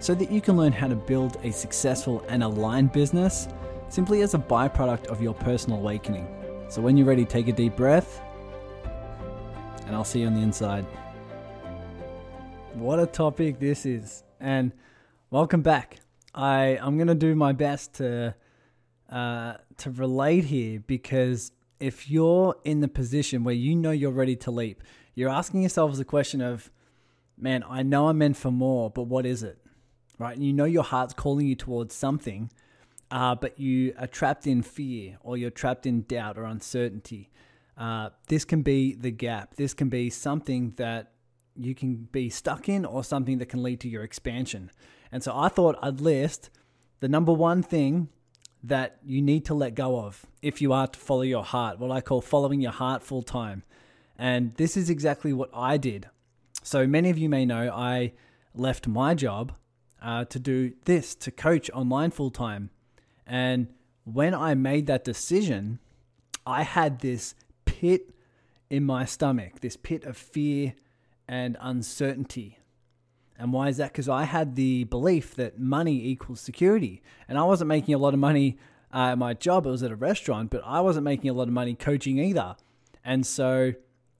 so that you can learn how to build a successful and aligned business simply as a byproduct of your personal awakening. So when you're ready, take a deep breath, and I'll see you on the inside. What a topic this is, and welcome back. I I'm gonna do my best to uh, to relate here because if you're in the position where you know you're ready to leap, you're asking yourselves the question of, man, I know I'm meant for more, but what is it? Right? And you know your heart's calling you towards something, uh, but you are trapped in fear or you're trapped in doubt or uncertainty. Uh, this can be the gap. This can be something that you can be stuck in or something that can lead to your expansion. And so I thought I'd list the number one thing that you need to let go of if you are to follow your heart, what I call following your heart full time. And this is exactly what I did. So many of you may know I left my job uh, to do this, to coach online full time. And when I made that decision, I had this pit in my stomach, this pit of fear and uncertainty. And why is that? Because I had the belief that money equals security. And I wasn't making a lot of money uh, at my job, it was at a restaurant, but I wasn't making a lot of money coaching either. And so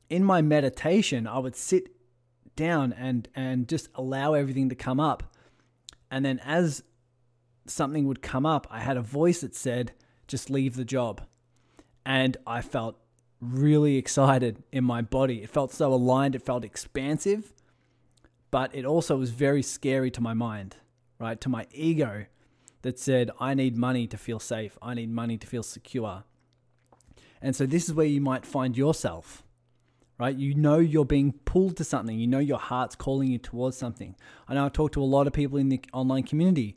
in my meditation, I would sit down and, and just allow everything to come up and then as something would come up, I had a voice that said, just leave the job. And I felt really excited in my body. It felt so aligned, it felt expansive, but it also was very scary to my mind, right? To my ego that said, I need money to feel safe, I need money to feel secure. And so this is where you might find yourself right? You know you're being pulled to something. You know your heart's calling you towards something. I know I talk to a lot of people in the online community,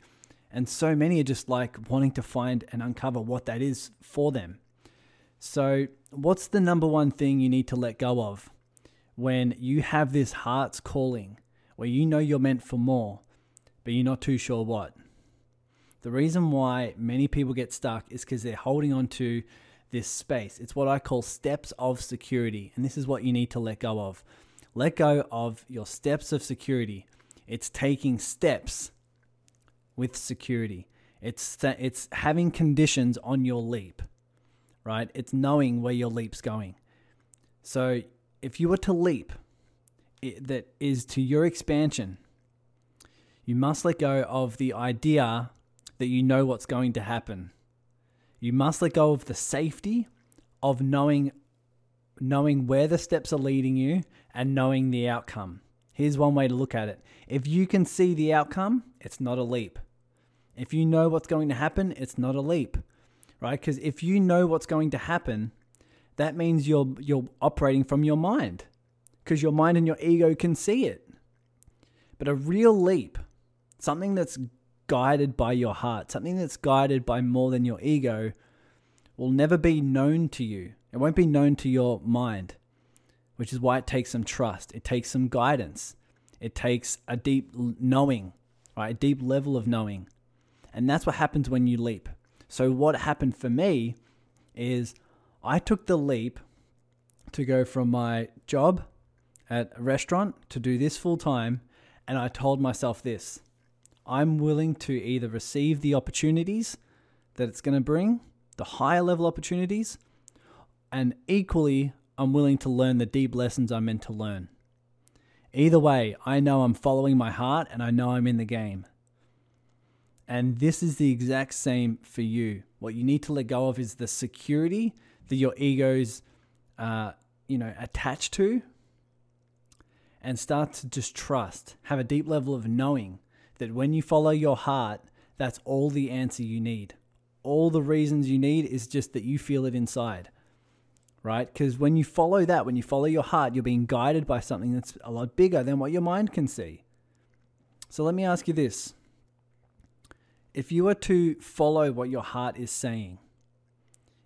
and so many are just like wanting to find and uncover what that is for them. So, what's the number one thing you need to let go of when you have this heart's calling where you know you're meant for more, but you're not too sure what? The reason why many people get stuck is because they're holding on to this space. It's what I call steps of security. And this is what you need to let go of. Let go of your steps of security. It's taking steps with security. It's it's having conditions on your leap. Right? It's knowing where your leap's going. So, if you were to leap it, that is to your expansion, you must let go of the idea that you know what's going to happen you must let go of the safety of knowing knowing where the steps are leading you and knowing the outcome. Here's one way to look at it. If you can see the outcome, it's not a leap. If you know what's going to happen, it's not a leap. Right? Cuz if you know what's going to happen, that means you're you're operating from your mind because your mind and your ego can see it. But a real leap, something that's guided by your heart, something that's guided by more than your ego, will never be known to you. It won't be known to your mind, which is why it takes some trust. It takes some guidance. It takes a deep knowing, right? A deep level of knowing. And that's what happens when you leap. So, what happened for me is I took the leap to go from my job at a restaurant to do this full time. And I told myself this I'm willing to either receive the opportunities that it's going to bring, the higher level opportunities, and equally, I'm willing to learn the deep lessons I'm meant to learn. Either way, I know I'm following my heart and I know I'm in the game. And this is the exact same for you. What you need to let go of is the security that your ego's, uh, you know, attached to, and start to just trust. Have a deep level of knowing that when you follow your heart, that's all the answer you need. All the reasons you need is just that you feel it inside, right? Because when you follow that, when you follow your heart, you're being guided by something that's a lot bigger than what your mind can see. So let me ask you this if you were to follow what your heart is saying,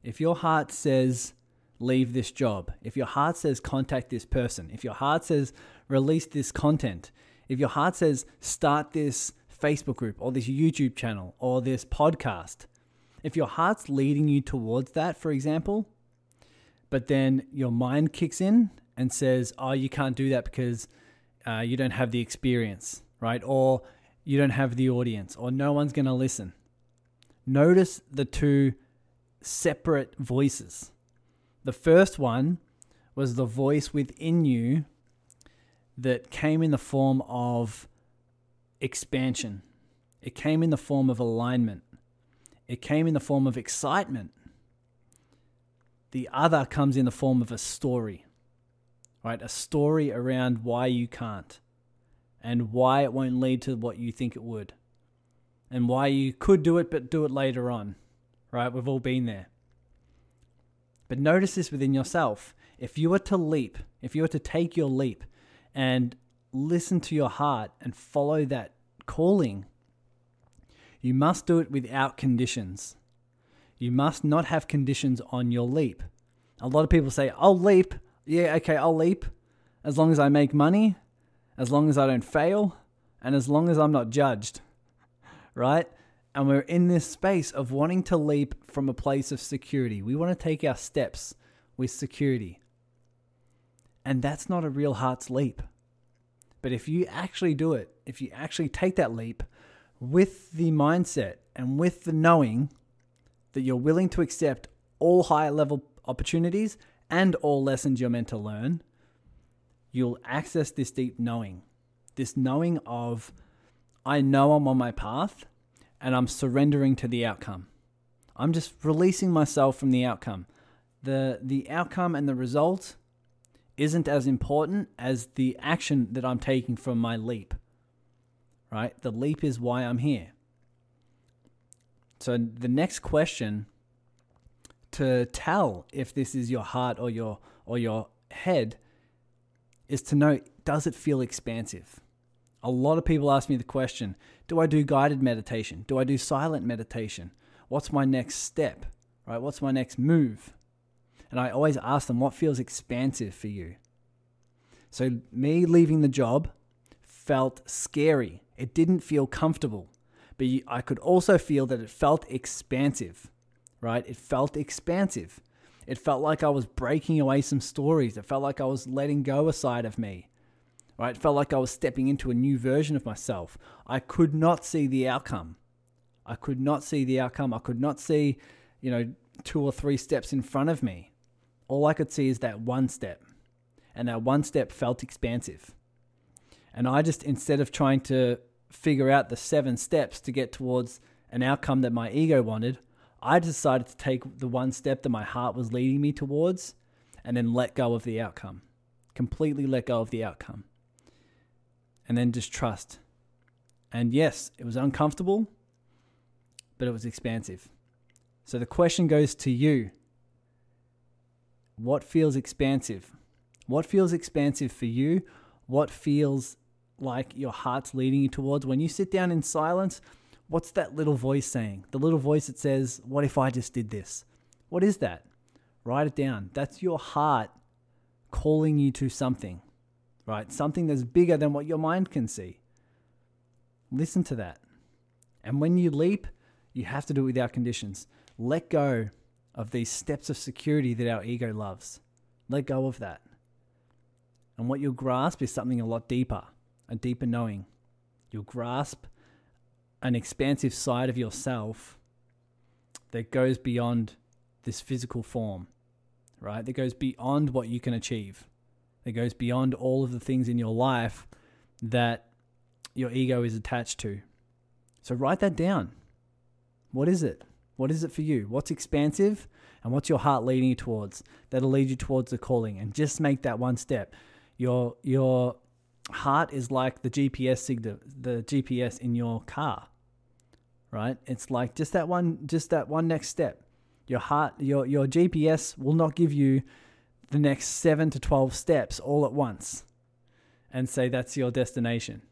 if your heart says, leave this job, if your heart says, contact this person, if your heart says, release this content, if your heart says, start this Facebook group or this YouTube channel or this podcast, if your heart's leading you towards that, for example, but then your mind kicks in and says, oh, you can't do that because uh, you don't have the experience, right? Or you don't have the audience, or no one's going to listen. Notice the two separate voices. The first one was the voice within you that came in the form of expansion, it came in the form of alignment, it came in the form of excitement. The other comes in the form of a story, right? A story around why you can't and why it won't lead to what you think it would and why you could do it but do it later on, right? We've all been there. But notice this within yourself. If you were to leap, if you were to take your leap and listen to your heart and follow that calling, you must do it without conditions. You must not have conditions on your leap. A lot of people say, I'll leap. Yeah, okay, I'll leap. As long as I make money, as long as I don't fail, and as long as I'm not judged. Right? And we're in this space of wanting to leap from a place of security. We want to take our steps with security. And that's not a real heart's leap. But if you actually do it, if you actually take that leap with the mindset and with the knowing that you're willing to accept all higher level opportunities and all lessons you're meant to learn, you'll access this deep knowing. This knowing of, I know I'm on my path and I'm surrendering to the outcome. I'm just releasing myself from the outcome. The, the outcome and the result isn't as important as the action that I'm taking from my leap. Right? The leap is why I'm here. So the next question to tell if this is your heart or your or your head is to know does it feel expansive? A lot of people ask me the question, do I do guided meditation? Do I do silent meditation? What's my next step? Right? What's my next move? And I always ask them, what feels expansive for you? So, me leaving the job felt scary. It didn't feel comfortable, but I could also feel that it felt expansive, right? It felt expansive. It felt like I was breaking away some stories. It felt like I was letting go a side of me, right? It felt like I was stepping into a new version of myself. I could not see the outcome. I could not see the outcome. I could not see, you know, two or three steps in front of me all I could see is that one step. And that one step felt expansive. And I just, instead of trying to figure out the seven steps to get towards an outcome that my ego wanted, I decided to take the one step that my heart was leading me towards and then let go of the outcome. Completely let go of the outcome. And then just trust. And yes, it was uncomfortable, but it was expansive. So the question goes to you what feels expansive? What feels expansive for you? What feels like your heart's leading you towards? When you sit down in silence, what's that little voice saying? The little voice that says, What if I just did this? What is that? Write it down. That's your heart calling you to something, right? Something that's bigger than what your mind can see. Listen to that. And when you leap, you have to do it without conditions. Let go of these steps of security that our ego loves. Let go of that. And what you'll grasp is something a lot deeper, a deeper knowing. You'll grasp an expansive side of yourself that goes beyond this physical form, right? That goes beyond what you can achieve, that goes beyond all of the things in your life that your ego is attached to. So write that down. What is it? What is it for you? What's expansive and what's your heart leading you towards? That'll lead you towards the calling and just make that one step. Your your heart is like the GPS signal, the GPS in your car. Right? It's like just that one just that one next step. Your heart your your GPS will not give you the next 7 to 12 steps all at once and say that's your destination.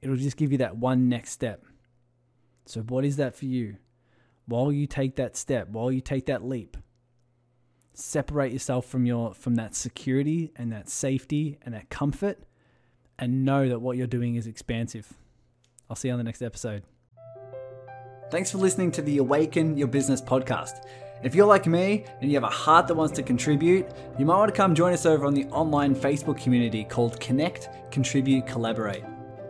It'll just give you that one next step. So, what is that for you? While you take that step, while you take that leap, separate yourself from your from that security and that safety and that comfort and know that what you're doing is expansive. I'll see you on the next episode. Thanks for listening to the Awaken Your Business podcast. If you're like me and you have a heart that wants to contribute, you might want to come join us over on the online Facebook community called Connect, Contribute, Collaborate.